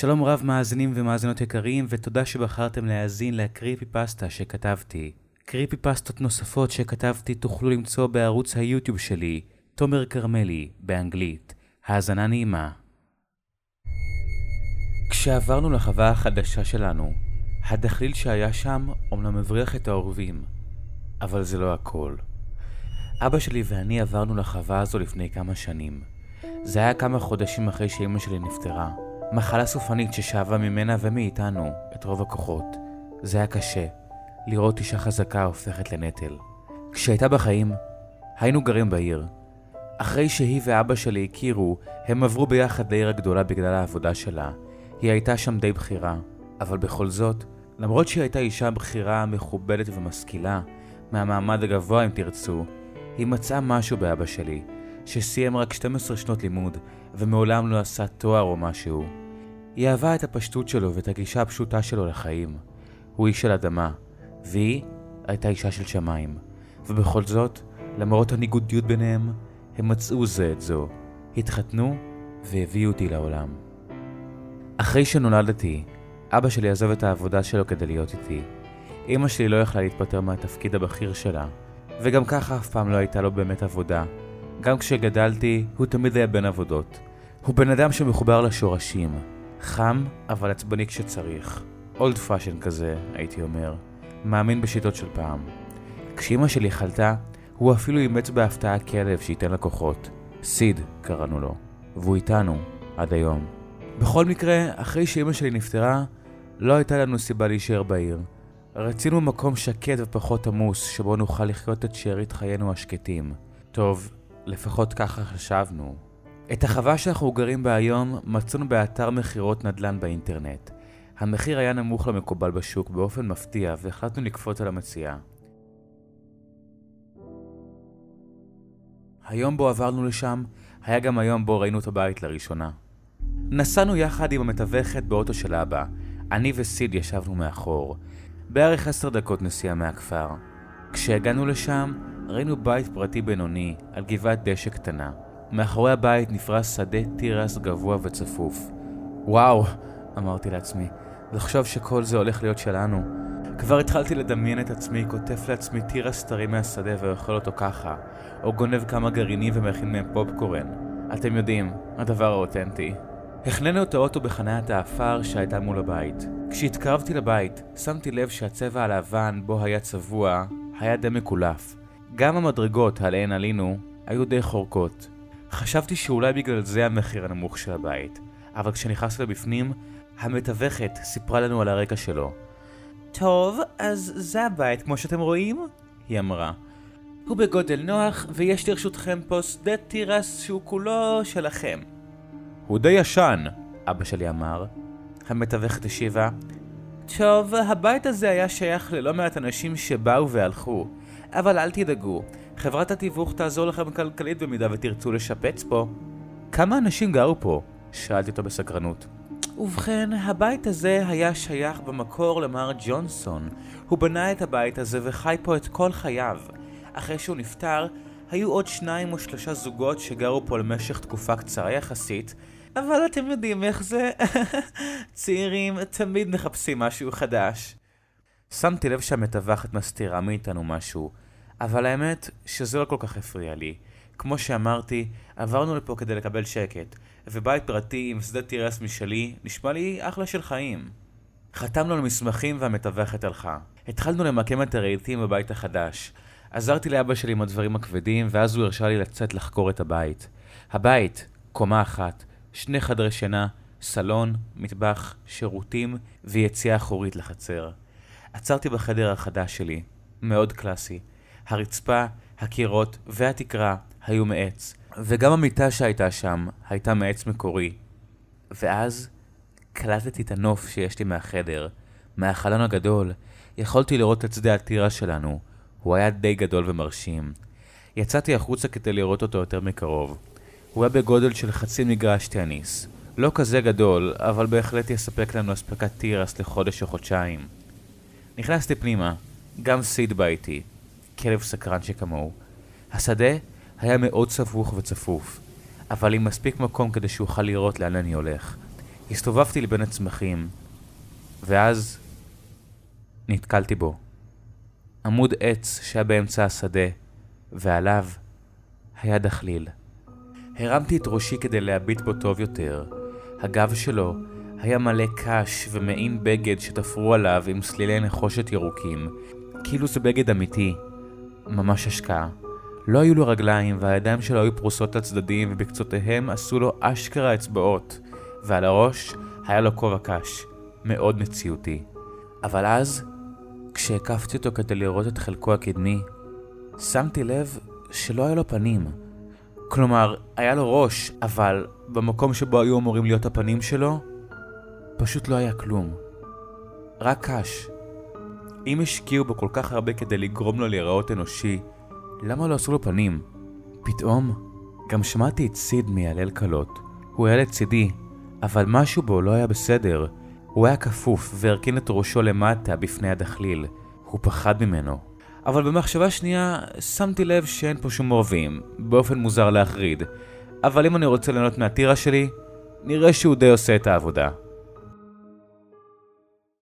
שלום רב מאזינים ומאזינות יקרים, ותודה שבחרתם להאזין לקריפי פסטה שכתבתי. קריפי פסטות נוספות שכתבתי תוכלו למצוא בערוץ היוטיוב שלי, תומר כרמלי, באנגלית. האזנה נעימה. כשעברנו לחווה החדשה שלנו, הדחליל שהיה שם אומנם הבריח את העורבים, אבל זה לא הכל. אבא שלי ואני עברנו לחווה הזו לפני כמה שנים. זה היה כמה חודשים אחרי שאימא שלי נפטרה. מחלה סופנית ששאבה ממנה ומאיתנו את רוב הכוחות. זה היה קשה, לראות אישה חזקה הופכת לנטל. כשהייתה בחיים, היינו גרים בעיר. אחרי שהיא ואבא שלי הכירו, הם עברו ביחד לעיר הגדולה בגלל העבודה שלה. היא הייתה שם די בכירה, אבל בכל זאת, למרות שהיא הייתה אישה בכירה, מכובדת ומשכילה, מהמעמד הגבוה אם תרצו, היא מצאה משהו באבא שלי, שסיים רק 12 שנות לימוד, ומעולם לא עשה תואר או משהו. היא אהבה את הפשטות שלו ואת הגישה הפשוטה שלו לחיים. הוא איש של אדמה, והיא הייתה אישה של שמיים. ובכל זאת, למרות הניגודיות ביניהם, הם מצאו זה את זו, התחתנו והביאו אותי לעולם. אחרי שנולדתי, אבא שלי עזב את העבודה שלו כדי להיות איתי. אמא שלי לא יכלה להתפטר מהתפקיד הבכיר שלה, וגם ככה אף פעם לא הייתה לו באמת עבודה. גם כשגדלתי, הוא תמיד היה בין עבודות. הוא בן אדם שמחובר לשורשים. חם, אבל עצבני כשצריך. old fashion כזה, הייתי אומר. מאמין בשיטות של פעם. כשאמא שלי חלתה, הוא אפילו אימץ בהפתעה כלב שייתן לה כוחות. סיד, קראנו לו. והוא איתנו, עד היום. בכל מקרה, אחרי שאמא שלי נפטרה, לא הייתה לנו סיבה להישאר בעיר. רצינו מקום שקט ופחות עמוס, שבו נוכל לחיות את שארית חיינו השקטים. טוב, לפחות ככה חשבנו. את החווה שאנחנו גרים בה היום מצאנו באתר מכירות נדל"ן באינטרנט. המחיר היה נמוך למקובל בשוק באופן מפתיע והחלטנו לקפוץ על המציאה. היום בו עברנו לשם, היה גם היום בו ראינו את הבית לראשונה. נסענו יחד עם המתווכת באוטו של אבא. אני וסיד ישבנו מאחור. בערך עשר דקות נסיעה מהכפר. כשהגענו לשם, ראינו בית פרטי בינוני, על גבעת דשא קטנה. מאחורי הבית נפרס שדה תירס גבוה וצפוף. וואו, אמרתי לעצמי, לחשוב שכל זה הולך להיות שלנו. כבר התחלתי לדמיין את עצמי כותף לעצמי תירס טרי מהשדה ואוכל אותו ככה, או גונב כמה גרעינים ומכין מהם פופקורן. אתם יודעים, הדבר האותנטי. החננו את האוטו בחניית האפר שהייתה מול הבית. כשהתקרבתי לבית, שמתי לב שהצבע הלבן בו היה צבוע היה די מקולף. גם המדרגות עליהן עלינו היו די חורקות. חשבתי שאולי בגלל זה המחיר הנמוך של הבית, אבל כשנכנסתי לבפנים, המתווכת סיפרה לנו על הרקע שלו. טוב, אז זה הבית כמו שאתם רואים? היא אמרה. הוא בגודל נוח, ויש לרשותכם פה שדה תירס שהוא כולו שלכם. הוא די ישן, אבא שלי אמר. המתווכת השיבה, טוב, הבית הזה היה שייך ללא מעט אנשים שבאו והלכו, אבל אל תדאגו, חברת התיווך תעזור לכם כלכלית במידה ותרצו לשפץ פה. כמה אנשים גרו פה? שאלתי אותו בסקרנות. ובכן, הבית הזה היה שייך במקור למר ג'ונסון. הוא בנה את הבית הזה וחי פה את כל חייו. אחרי שהוא נפטר, היו עוד שניים או שלושה זוגות שגרו פה למשך תקופה קצרה יחסית, אבל אתם יודעים איך זה, צעירים תמיד מחפשים משהו חדש. שמתי לב שהמטווחת מסתירה מאיתנו משהו, אבל האמת שזה לא כל כך הפריע לי. כמו שאמרתי, עברנו לפה כדי לקבל שקט, ובית פרטי עם שדה תירס משלי נשמע לי אחלה של חיים. חתמנו על מסמכים והמתווכת הלכה. התחלנו למקם את הרהיטים בבית החדש. עזרתי לאבא שלי עם הדברים הכבדים, ואז הוא הרשה לי לצאת לחקור את הבית. הבית, קומה אחת, שני חדרי שינה, סלון, מטבח, שירותים ויציאה אחורית לחצר. עצרתי בחדר החדש שלי, מאוד קלאסי. הרצפה, הקירות והתקרה היו מעץ, וגם המיטה שהייתה שם הייתה מעץ מקורי. ואז קלטתי את הנוף שיש לי מהחדר. מהחלון הגדול יכולתי לראות את שדה הטירה שלנו. הוא היה די גדול ומרשים. יצאתי החוצה כדי לראות אותו יותר מקרוב. הוא היה בגודל של חצי מגרש טניס. לא כזה גדול, אבל בהחלט יספק לנו אספקת תירס לחודש או חודשיים. נכנסתי פנימה, גם סיד בא איתי, כלב סקרן שכמוהו. השדה היה מאוד סבוך וצפוף, אבל עם מספיק מקום כדי שאוכל לראות לאן אני הולך. הסתובבתי לבין הצמחים, ואז נתקלתי בו. עמוד עץ שהיה באמצע השדה, ועליו היה דחליל. הרמתי את ראשי כדי להביט בו טוב יותר. הגב שלו היה מלא קש ומעין בגד שתפרו עליו עם סלילי נחושת ירוקים, כאילו זה בגד אמיתי. ממש השקעה. לא היו לו רגליים, והידיים שלו היו פרוסות לצדדים, ובקצותיהם עשו לו אשכרה אצבעות, ועל הראש היה לו כובע קש. מאוד מציאותי. אבל אז, כשהקפתי אותו כדי לראות את חלקו הקדמי, שמתי לב שלא היה לו פנים. כלומר, היה לו ראש, אבל במקום שבו היו אמורים להיות הפנים שלו, פשוט לא היה כלום. רק קש. אם השקיעו בו כל כך הרבה כדי לגרום לו להיראות אנושי, למה לא עשו לו פנים? פתאום, גם שמעתי את סיד מיילל קלות. הוא היה לצידי, אבל משהו בו לא היה בסדר. הוא היה כפוף והרכין את ראשו למטה בפני הדחליל. הוא פחד ממנו. אבל במחשבה שנייה, שמתי לב שאין פה שום עורבים, באופן מוזר להחריד. אבל אם אני רוצה ליהנות מהטירה שלי, נראה שהוא די עושה את העבודה.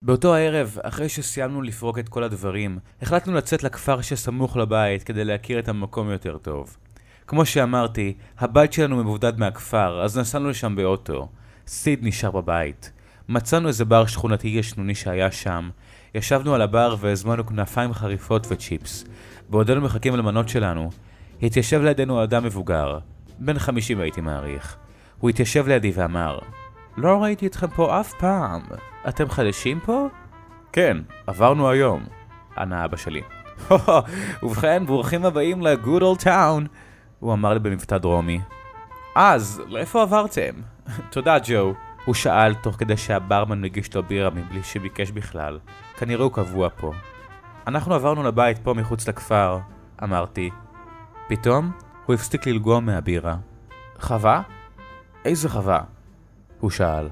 באותו הערב, אחרי שסיימנו לפרוק את כל הדברים, החלטנו לצאת לכפר שסמוך לבית כדי להכיר את המקום יותר טוב. כמו שאמרתי, הבית שלנו מבודד מהכפר, אז נסענו לשם באוטו. סיד נשאר בבית. מצאנו איזה בר שכונתי ישנוני שהיה שם. ישבנו על הבר והזמנו כנפיים חריפות וצ'יפס. בעודנו מחכים למנות שלנו, התיישב לידינו אדם מבוגר, בן חמישים הייתי מעריך. הוא התיישב לידי ואמר, לא ראיתי אתכם פה אף פעם. אתם חדשים פה? כן, עברנו היום, ענה אבא שלי. ובכן, ברוכים הבאים ל-good old town, הוא אמר לי במבטא דרומי. אז, לאיפה עברתם? תודה, ג'ו. הוא שאל תוך כדי שהברמן מגיש לו בירה מבלי שביקש בכלל. כנראה הוא קבוע פה. אנחנו עברנו לבית פה מחוץ לכפר, אמרתי. פתאום הוא הפסיק ללגום מהבירה. חווה? איזה חווה? הוא שאל.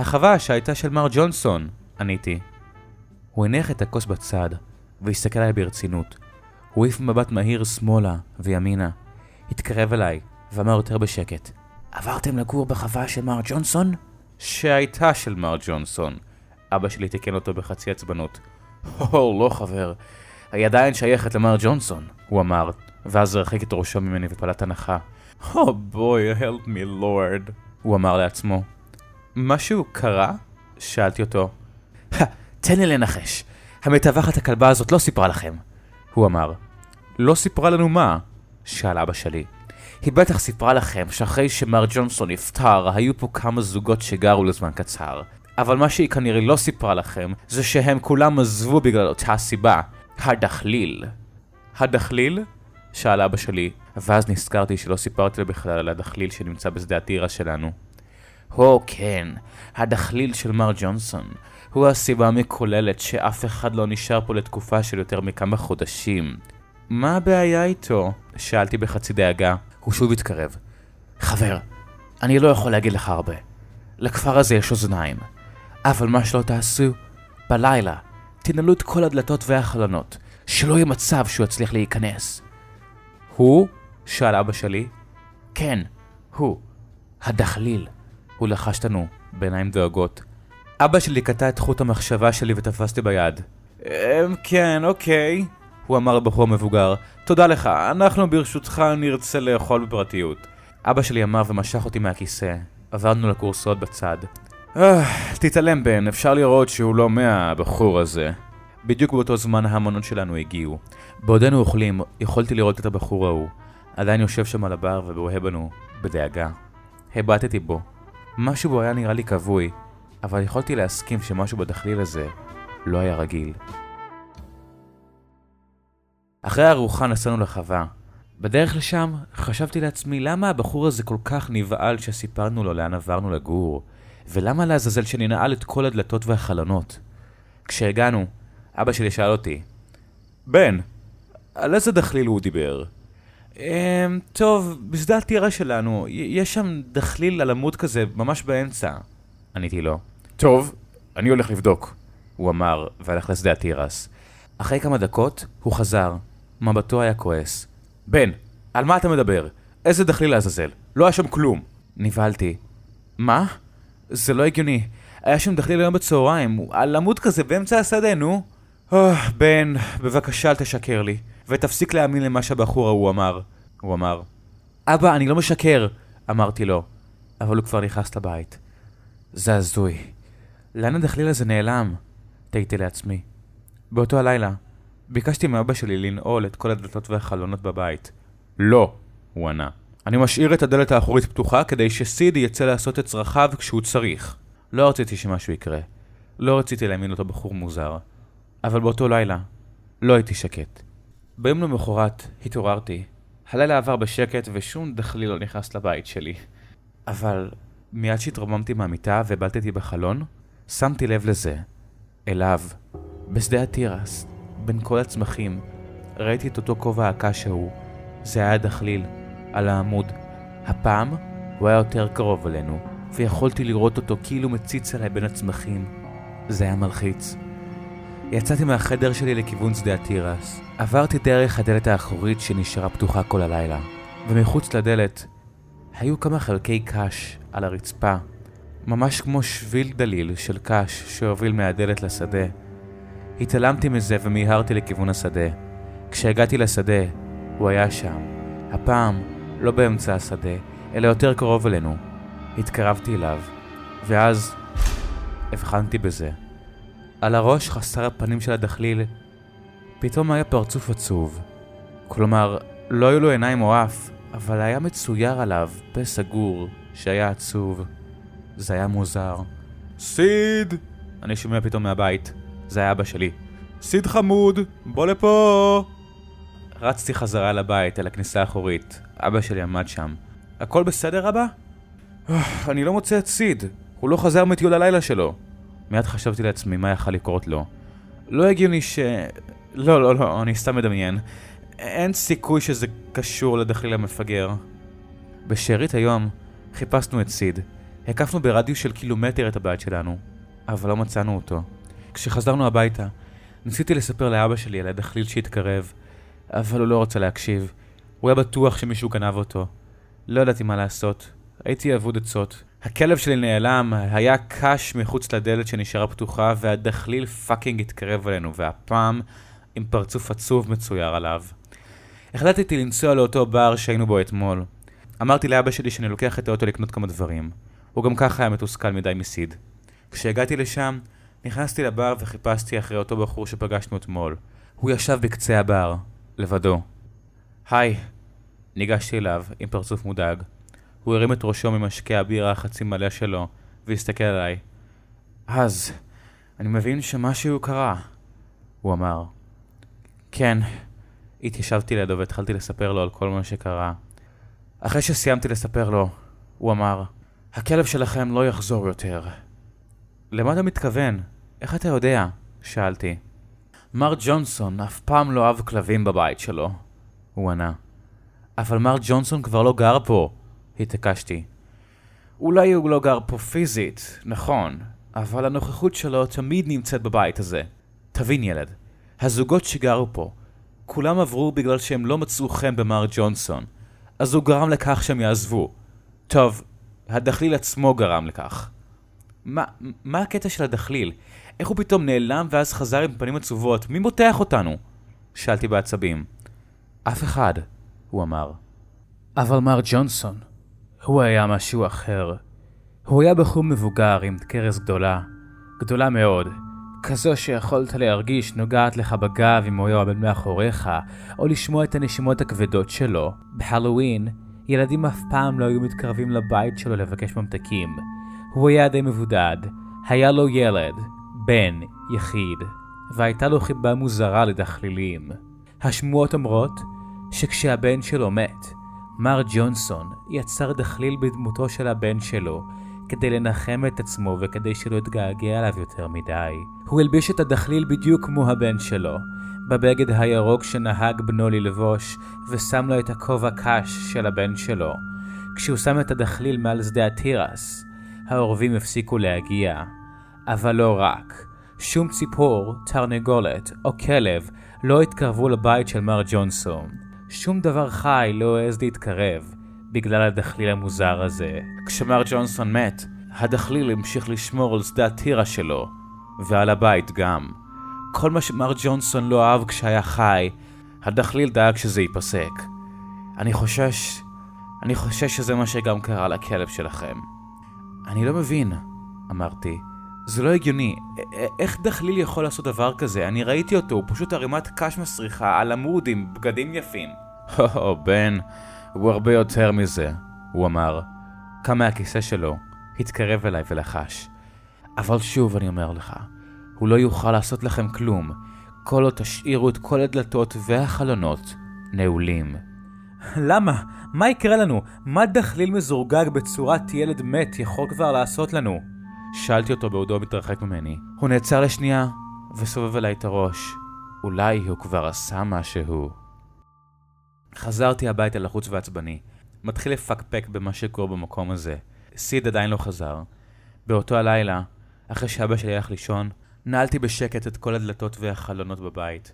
החווה שהייתה של מר ג'ונסון, עניתי. הוא הניח את הכוס בצד, והסתכל עליי ברצינות. הוא העיף מבט מהיר שמאלה וימינה. התקרב אליי, ואמר יותר בשקט. עברתם לגור בחווה של מר ג'ונסון? שהייתה של מר ג'ונסון. אבא שלי תיקן אותו בחצי עצבנות. הו, לא חבר. היא עדיין שייכת למר ג'ונסון, הוא אמר, ואז הרחיק את ראשו ממני ופלט הנחה. הו בוי, help me lord, הוא אמר לעצמו. משהו קרה? שאלתי אותו. תן לי לנחש. המטווחת הכלבה הזאת לא סיפרה לכם. הוא אמר. לא סיפרה לנו מה? שאל אבא שלי. היא בטח סיפרה לכם שאחרי שמר ג'ונסון נפטר, היו פה כמה זוגות שגרו לזמן קצר. אבל מה שהיא כנראה לא סיפרה לכם, זה שהם כולם עזבו בגלל אותה סיבה. הדחליל. הדחליל? שאל אבא שלי, ואז נזכרתי שלא סיפרתי לו בכלל על הדחליל שנמצא בשדה הטירה שלנו. הו כן, הדחליל של מר ג'ונסון. הוא הסיבה המקוללת שאף אחד לא נשאר פה לתקופה של יותר מכמה חודשים. מה הבעיה איתו? שאלתי בחצי דאגה. הוא שוב התקרב. חבר, אני לא יכול להגיד לך הרבה. לכפר הזה יש אוזניים. אבל מה שלא תעשו, בלילה, תנעלו את כל הדלתות והחלונות, שלא יהיה מצב שהוא יצליח להיכנס. הוא? שאל אבא שלי. כן, הוא. הדחליל. הוא לחש לנו, בעיניים דואגות. אבא שלי קטע את חוט המחשבה שלי ותפסתי ביד. אמ, כן, אוקיי, הוא אמר לבחור מבוגר. תודה לך, אנחנו ברשותך נרצה לאכול בפרטיות. אבא שלי אמר ומשך אותי מהכיסא. עברנו לקורסאות בצד. אה, תתעלם בן, אפשר לראות שהוא לא מהבחור הזה. בדיוק באותו זמן ההמונות שלנו הגיעו. בעודנו אוכלים, יכולתי לראות את הבחור ההוא. עדיין יושב שם על הבר ובוהה בנו, בדאגה. הבטתי בו. משהו בו היה נראה לי כבוי, אבל יכולתי להסכים שמשהו בדחליל הזה לא היה רגיל. אחרי הארוחה נסענו לחווה. בדרך לשם חשבתי לעצמי למה הבחור הזה כל כך נבהל שסיפרנו לו לאן עברנו לגור, ולמה לעזאזל שננעל את כל הדלתות והחלונות. כשהגענו, אבא שלי שאל אותי, בן, על איזה דחליל הוא דיבר? אמ, טוב, בשדה הטירה שלנו, יש שם דחליל על עמוד כזה, ממש באמצע. עניתי לו. טוב, אני הולך לבדוק, הוא אמר, והלך לשדה התירס. אחרי כמה דקות, הוא חזר. מבטו היה כועס. בן, על מה אתה מדבר? איזה דחליל לעזאזל? לא היה שם כלום. נבהלתי. מה? זה לא הגיוני. היה שם דחליל היום בצהריים, על עמוד כזה באמצע השדה, נו. Oh, בן, בבקשה אל תשקר לי, ותפסיק להאמין למה שהבחור ההוא אמר. הוא אמר. אבא, אני לא משקר! אמרתי לו, אבל הוא כבר נכנס לבית. זה הזוי. לאן הדחליל הזה נעלם? תהיתי לעצמי. באותו הלילה, ביקשתי מאבא שלי לנעול את כל הדלתות והחלונות בבית. לא, הוא ענה. אני משאיר את הדלת האחורית פתוחה כדי שסיד יצא לעשות את צרכיו כשהוא צריך. לא רציתי שמשהו יקרה. לא רציתי להאמין אותו בחור מוזר. אבל באותו לילה, לא הייתי שקט. ביום למחרת התעוררתי. הלילה עבר בשקט ושום דחליל לא נכנס לבית שלי. אבל מיד שהתרוממתי מהמיטה ובלטתי בחלון, שמתי לב לזה. אליו, בשדה התירס, בין כל הצמחים, ראיתי את אותו כובע הקש ההוא. זה היה דחליל, על העמוד. הפעם הוא היה יותר קרוב אלינו, ויכולתי לראות אותו כאילו מציץ עליי בין הצמחים. זה היה מלחיץ. יצאתי מהחדר שלי לכיוון שדה התירס. עברתי דרך הדלת האחורית שנשארה פתוחה כל הלילה, ומחוץ לדלת היו כמה חלקי קש על הרצפה, ממש כמו שביל דליל של קש שהוביל מהדלת לשדה. התעלמתי מזה ומיהרתי לכיוון השדה. כשהגעתי לשדה, הוא היה שם. הפעם לא באמצע השדה, אלא יותר קרוב אלינו. התקרבתי אליו, ואז הבחנתי בזה. על הראש חסר הפנים של הדחליל, פתאום היה פרצוף עצוב. כלומר, לא היו לו עיניים או אף, אבל היה מצויר עליו פה סגור שהיה עצוב. זה היה מוזר. סיד! אני שומע פתאום מהבית. זה היה אבא שלי. סיד חמוד, בוא לפה! רצתי חזרה לבית, אל הכניסה האחורית. אבא שלי עמד שם. הכל בסדר, אבא? אני לא מוצא את סיד. הוא לא חזר מטיול הלילה שלו. מיד חשבתי לעצמי מה יכל לקרות לו. לא הגיוני ש... לא, לא, לא, אני סתם מדמיין. אין סיכוי שזה קשור לדחליל המפגר. בשארית היום חיפשנו את סיד. הקפנו ברדיוס של קילומטר את הבית שלנו, אבל לא מצאנו אותו. כשחזרנו הביתה, ניסיתי לספר לאבא שלי על הדחליל שהתקרב, אבל הוא לא רצה להקשיב. הוא היה בטוח שמישהו גנב אותו. לא ידעתי מה לעשות. הייתי אובד עצות. הכלב שלי נעלם, היה קש מחוץ לדלת שנשארה פתוחה, והדחליל fucking התקרב אלינו, והפעם עם פרצוף עצוב מצויר עליו. החלטתי לנסוע לאותו בר שהיינו בו אתמול. אמרתי לאבא שלי שאני לוקח את האוטו לקנות כמה דברים. הוא גם ככה היה מתוסכל מדי מסיד. כשהגעתי לשם, נכנסתי לבר וחיפשתי אחרי אותו בחור שפגשנו אתמול. הוא ישב בקצה הבר, לבדו. היי. ניגשתי אליו עם פרצוף מודאג. הוא הרים את ראשו ממשקה הבירה החצי מלא שלו, והסתכל עליי. אז, אני מבין שמשהו קרה, הוא אמר. כן. התיישבתי לידו והתחלתי לספר לו על כל מה שקרה. אחרי שסיימתי לספר לו, הוא אמר, הכלב שלכם לא יחזור יותר. למה אתה מתכוון? איך אתה יודע? שאלתי. מר ג'ונסון אף פעם לא אהב כלבים בבית שלו, הוא ענה. אבל מר ג'ונסון כבר לא גר פה, התעקשתי. אולי הוא לא גר פה פיזית, נכון, אבל הנוכחות שלו תמיד נמצאת בבית הזה. תבין ילד, הזוגות שגרו פה, כולם עברו בגלל שהם לא מצאו חן במר ג'ונסון, אז הוא גרם לכך שהם יעזבו. טוב, הדחליל עצמו גרם לכך. מה, מה הקטע של הדחליל? איך הוא פתאום נעלם ואז חזר עם פנים עצובות? מי מותח אותנו? שאלתי בעצבים. אף אחד, הוא אמר. אבל מר ג'ונסון, הוא היה משהו אחר. הוא היה בחור מבוגר עם כרס גדולה, גדולה מאוד, כזו שיכולת להרגיש נוגעת לך בגב אם הוא היה עומד מאחוריך, או לשמוע את הנשימות הכבדות שלו. בהלואוין, ילדים אף פעם לא היו מתקרבים לבית שלו לבקש ממתקים. הוא היה די מבודד, היה לו ילד, בן, יחיד, והייתה לו חיבה מוזרה לדחלילים. השמועות אומרות שכשהבן שלו מת, מר ג'ונסון יצר דחליל בדמותו של הבן שלו, כדי לנחם את עצמו וכדי שלא יתגעגע אליו יותר מדי. הוא הלביש את הדחליל בדיוק כמו הבן שלו, בבגד הירוק שנהג בנו ללבוש, ושם לו את הכובע קש של הבן שלו. כשהוא שם את הדחליל מעל שדה התירס, העורבים הפסיקו להגיע. אבל לא רק. שום ציפור, תרנגולת או כלב לא התקרבו לבית של מר ג'ונסון. שום דבר חי לא העז להתקרב, בגלל הדחליל המוזר הזה. כשמר ג'ונסון מת, הדחליל המשיך לשמור על שדה הטירה שלו, ועל הבית גם. כל מה שמר ג'ונסון לא אהב כשהיה חי, הדחליל דאג שזה ייפסק. אני חושש... אני חושש שזה מה שגם קרה לכלב שלכם. אני לא מבין, אמרתי. זה לא הגיוני. איך דחליל יכול לעשות דבר כזה? אני ראיתי אותו, הוא פשוט ערימת קש מסריחה על עמוד עם בגדים יפים. הו, בן, הוא הרבה יותר מזה, הוא אמר. קם מהכיסא שלו, התקרב אליי ולחש. אבל שוב אני אומר לך, הוא לא יוכל לעשות לכם כלום, כל עוד תשאירו את כל הדלתות והחלונות נעולים. למה? מה יקרה לנו? מה דחליל מזורגג בצורת ילד מת יכול כבר לעשות לנו? שאלתי אותו בעודו מתרחק ממני. הוא נעצר לשנייה וסובב אליי את הראש. אולי הוא כבר עשה משהו. חזרתי הביתה לחוץ ועצבני. מתחיל לפקפק במה שקורה במקום הזה. סיד עדיין לא חזר. באותו הלילה, אחרי שאבא שלי הלך לישון, נעלתי בשקט את כל הדלתות והחלונות בבית.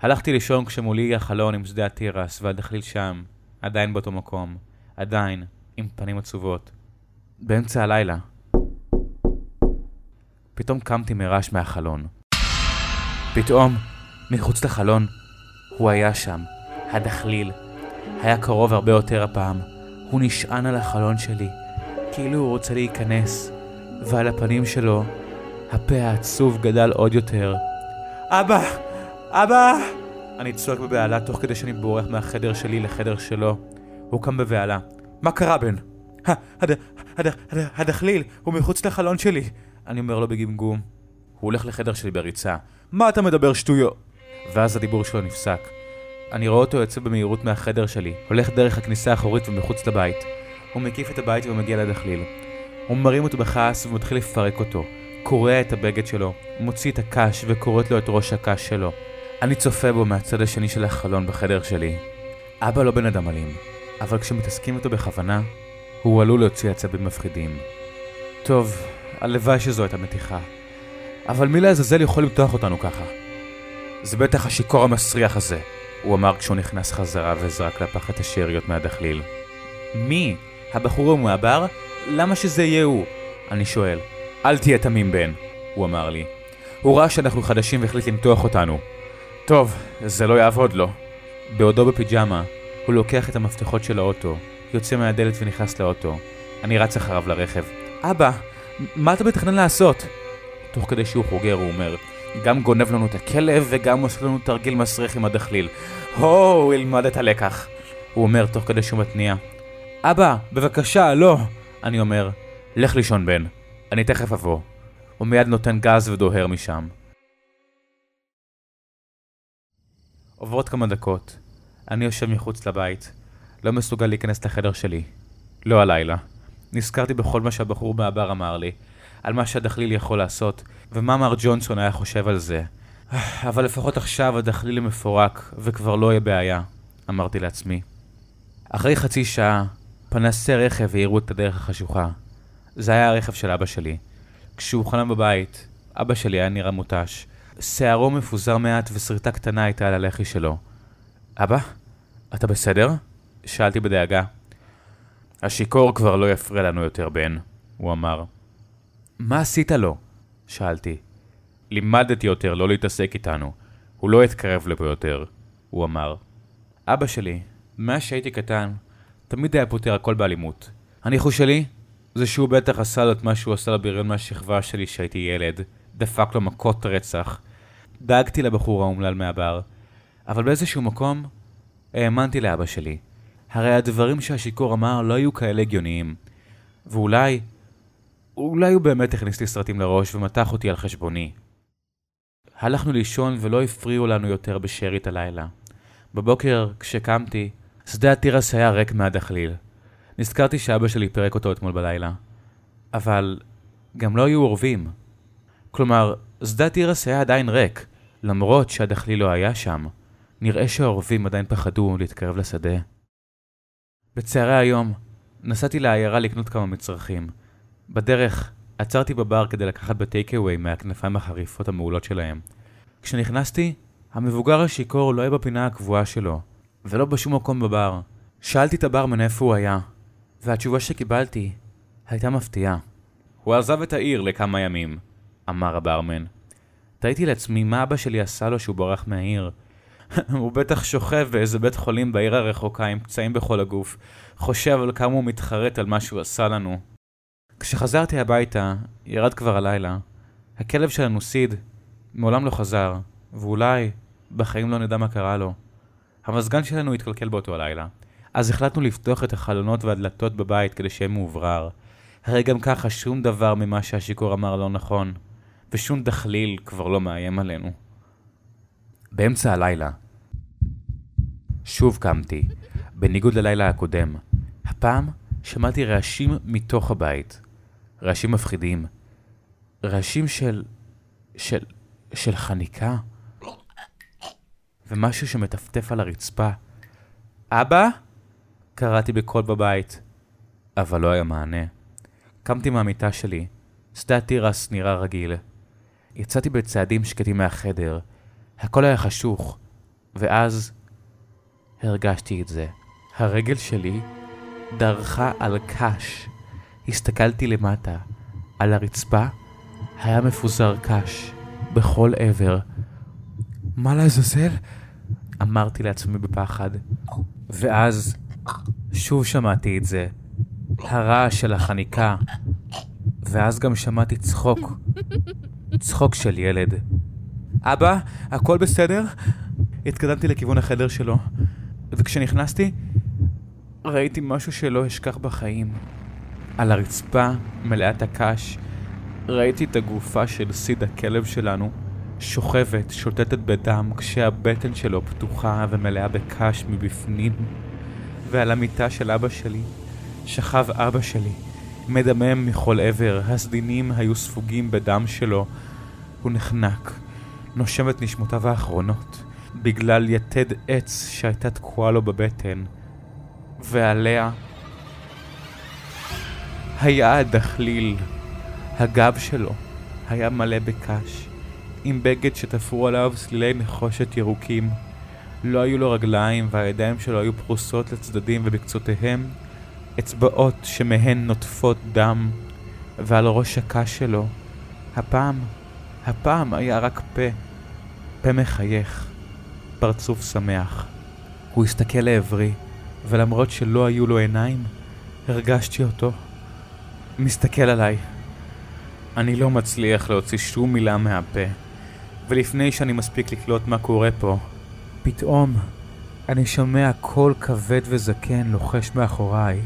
הלכתי לישון כשמולי החלון עם שדה התירס והדחליל שם, עדיין באותו מקום, עדיין עם פנים עצובות. באמצע הלילה, פתאום קמתי מרעש מהחלון. פתאום, מחוץ לחלון, הוא היה שם, הדחליל. היה קרוב הרבה יותר הפעם. הוא נשען על החלון שלי, כאילו הוא רוצה להיכנס, ועל הפנים שלו, הפה העצוב גדל עוד יותר. אבא! אבא! אני צועק בבהלה תוך כדי שאני בורח מהחדר שלי לחדר שלו. הוא קם בבהלה. מה קרה, בן? הדחליל, הוא מחוץ לחלון שלי. אני אומר לו בגמגום. הוא הולך לחדר שלי בריצה. מה אתה מדבר שטויות? ואז הדיבור שלו נפסק. אני רואה אותו יוצא במהירות מהחדר שלי, הולך דרך הכניסה האחורית ומחוץ לבית. הוא מקיף את הבית ומגיע לדחליל. הוא מרים אותו בכעס ומתחיל לפרק אותו. קורע את הבגד שלו, מוציא את הקש וכורת לו את ראש הקש שלו. אני צופה בו מהצד השני של החלון בחדר שלי. אבא לא בן אדם אלים, אבל כשמתעסקים איתו בכוונה, הוא עלול להוציא עצבים מפחידים. טוב, הלוואי שזו הייתה מתיחה. אבל מי לעזאזל יכול למתוח אותנו ככה? זה בטח השיכור המסריח הזה, הוא אמר כשהוא נכנס חזרה וזרק לפח את השאריות מהדחליל. מי? הבחור המועבר? למה שזה יהיה הוא? אני שואל. אל תהיה תמים בן, הוא אמר לי. הוא ראה שאנחנו חדשים והחליט למתוח אותנו. טוב, זה לא יעבוד לו. בעודו בפיג'מה, הוא לוקח את המפתחות של האוטו, יוצא מהדלת ונכנס לאוטו. אני רץ אחריו לרכב. אבא, מה אתה מתכנן לעשות? תוך כדי שהוא חוגר הוא אומר, גם גונב לנו את הכלב וגם עושה לנו תרגיל מסריח עם הדחליל. הו, הוא ילמד את הלקח. הוא אומר תוך כדי שהוא מתניע. אבא, בבקשה, לא. אני אומר, לך לישון בן, אני תכף אבוא. הוא מיד נותן גז ודוהר משם. עוברות כמה דקות. אני יושב מחוץ לבית. לא מסוגל להיכנס לחדר שלי. לא הלילה. נזכרתי בכל מה שהבחור מהבר אמר לי, על מה שהדחליל יכול לעשות, ומה מר ג'ונסון היה חושב על זה. אבל לפחות עכשיו הדחליל מפורק, וכבר לא יהיה בעיה, אמרתי לעצמי. אחרי חצי שעה, פנסי רכב האירו את הדרך החשוכה. זה היה הרכב של אבא שלי. כשהוא חלם בבית, אבא שלי היה נראה מותש. שערו מפוזר מעט ושריטה קטנה הייתה על הלחי שלו. אבא, אתה בסדר? שאלתי בדאגה. השיכור כבר לא יפריע לנו יותר, בן, הוא אמר. מה עשית לו? שאלתי. לימדתי יותר לא להתעסק איתנו. הוא לא יתקרב לפה יותר, הוא אמר. אבא שלי, מאז שהייתי קטן, תמיד היה פותר הכל באלימות. הניחוש שלי זה שהוא בטח עשה לו את מה שהוא עשה לבריון מהשכבה שלי כשהייתי ילד. דפק לו מכות רצח. דאגתי לבחור האומלל מהבר, אבל באיזשהו מקום האמנתי לאבא שלי. הרי הדברים שהשיכור אמר לא היו כאלה הגיוניים. ואולי, אולי הוא באמת הכניס לי סרטים לראש ומתח אותי על חשבוני. הלכנו לישון ולא הפריעו לנו יותר בשארית הלילה. בבוקר, כשקמתי, שדה התירס היה ריק מהדחליל. נזכרתי שאבא שלי פירק אותו אתמול בלילה. אבל גם לא היו אורבים. כלומר, שדה התירס היה עדיין ריק, למרות שהדחליל לא היה שם. נראה שהעורבים עדיין פחדו להתקרב לשדה. בצהרי היום, נסעתי לעיירה לקנות כמה מצרכים. בדרך, עצרתי בבר כדי לקחת בטייקאווי מהכנפיים החריפות המעולות שלהם. כשנכנסתי, המבוגר השיכור לא היה בפינה הקבועה שלו, ולא בשום מקום בבר. שאלתי את הברמן איפה הוא היה, והתשובה שקיבלתי הייתה מפתיעה. הוא עזב את העיר לכמה ימים, אמר הברמן. תהיתי לעצמי מה אבא שלי עשה לו שהוא ברח מהעיר. הוא בטח שוכב באיזה בית חולים בעיר הרחוקה עם פצעים בכל הגוף, חושב על כמה הוא מתחרט על מה שהוא עשה לנו. כשחזרתי הביתה, ירד כבר הלילה. הכלב שלנו, סיד, מעולם לא חזר, ואולי בחיים לא נדע מה קרה לו. המזגן שלנו התקלקל באותו הלילה, אז החלטנו לפתוח את החלונות והדלתות בבית כדי שיהיה מאוברר. הרי גם ככה שום דבר ממה שהשיכור אמר לא נכון, ושום דחליל כבר לא מאיים עלינו. באמצע הלילה. שוב קמתי, בניגוד ללילה הקודם. הפעם שמעתי רעשים מתוך הבית. רעשים מפחידים. רעשים של... של... של חניקה. ומשהו שמטפטף על הרצפה. אבא? קראתי בקול בבית, אבל לא היה מענה. קמתי מהמיטה שלי. שדה התירס נראה רגיל. יצאתי בצעדים שקטים מהחדר. הכל היה חשוך, ואז הרגשתי את זה. הרגל שלי דרכה על קש. הסתכלתי למטה. על הרצפה היה מפוזר קש, בכל עבר. מה לעזאזל? אמרתי לעצמי בפחד. ואז שוב שמעתי את זה. הרעש של החניקה. ואז גם שמעתי צחוק. צחוק של ילד. אבא, הכל בסדר? התקדמתי לכיוון החדר שלו, וכשנכנסתי, ראיתי משהו שלא אשכח בחיים. על הרצפה, מלאת הקש, ראיתי את הגופה של סיד הכלב שלנו, שוכבת, שוטטת בדם, כשהבטן שלו פתוחה ומלאה בקש מבפנים. ועל המיטה של אבא שלי, שכב אבא שלי, מדמם מכל עבר, הסדינים היו ספוגים בדם שלו. הוא נחנק, נושם את נשמותיו האחרונות, בגלל יתד עץ שהייתה תקועה לו בבטן. ועליה היה הדחליל. הגב שלו היה מלא בקש, עם בגד שתפרו עליו סלילי נחושת ירוקים. לא היו לו רגליים והידיים שלו היו פרוסות לצדדים ובקצותיהם אצבעות שמהן נוטפות דם, ועל ראש הקש שלו, הפעם, הפעם היה רק פה, פה מחייך, פרצוף שמח. הוא הסתכל לעברי, ולמרות שלא היו לו עיניים, הרגשתי אותו. מסתכל עליי. אני לא מצליח להוציא שום מילה מהפה, ולפני שאני מספיק לקלוט מה קורה פה, פתאום אני שומע קול כבד וזקן לוחש מאחוריי.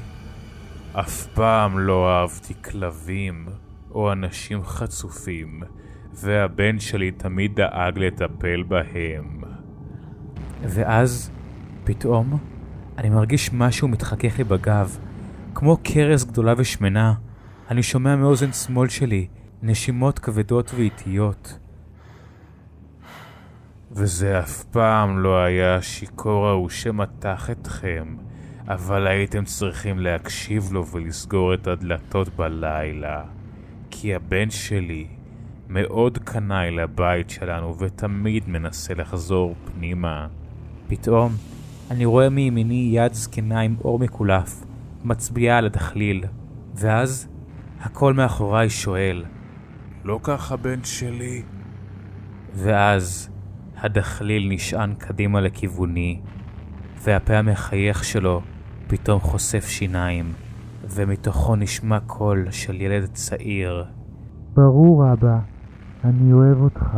אף פעם לא אהבתי כלבים או אנשים חצופים, והבן שלי תמיד דאג לטפל בהם. ואז, פתאום, אני מרגיש משהו מתחכך לי בגב, כמו קרס גדולה ושמנה. אני שומע מאוזן שמאל שלי נשימות כבדות ואיטיות. וזה אף פעם לא היה השיכור ההוא שמתח אתכם, אבל הייתם צריכים להקשיב לו ולסגור את הדלתות בלילה. כי הבן שלי מאוד קנאי לבית שלנו ותמיד מנסה לחזור פנימה. פתאום אני רואה מימיני יד זקנה עם אור מקולף, מצביעה על הדחליל, ואז הקול מאחוריי שואל, לא ככה בן שלי? ואז הדחליל נשען קדימה לכיווני, והפה המחייך שלו פתאום חושף שיניים, ומתוכו נשמע קול של ילד צעיר. ברור, אבא, אני אוהב אותך.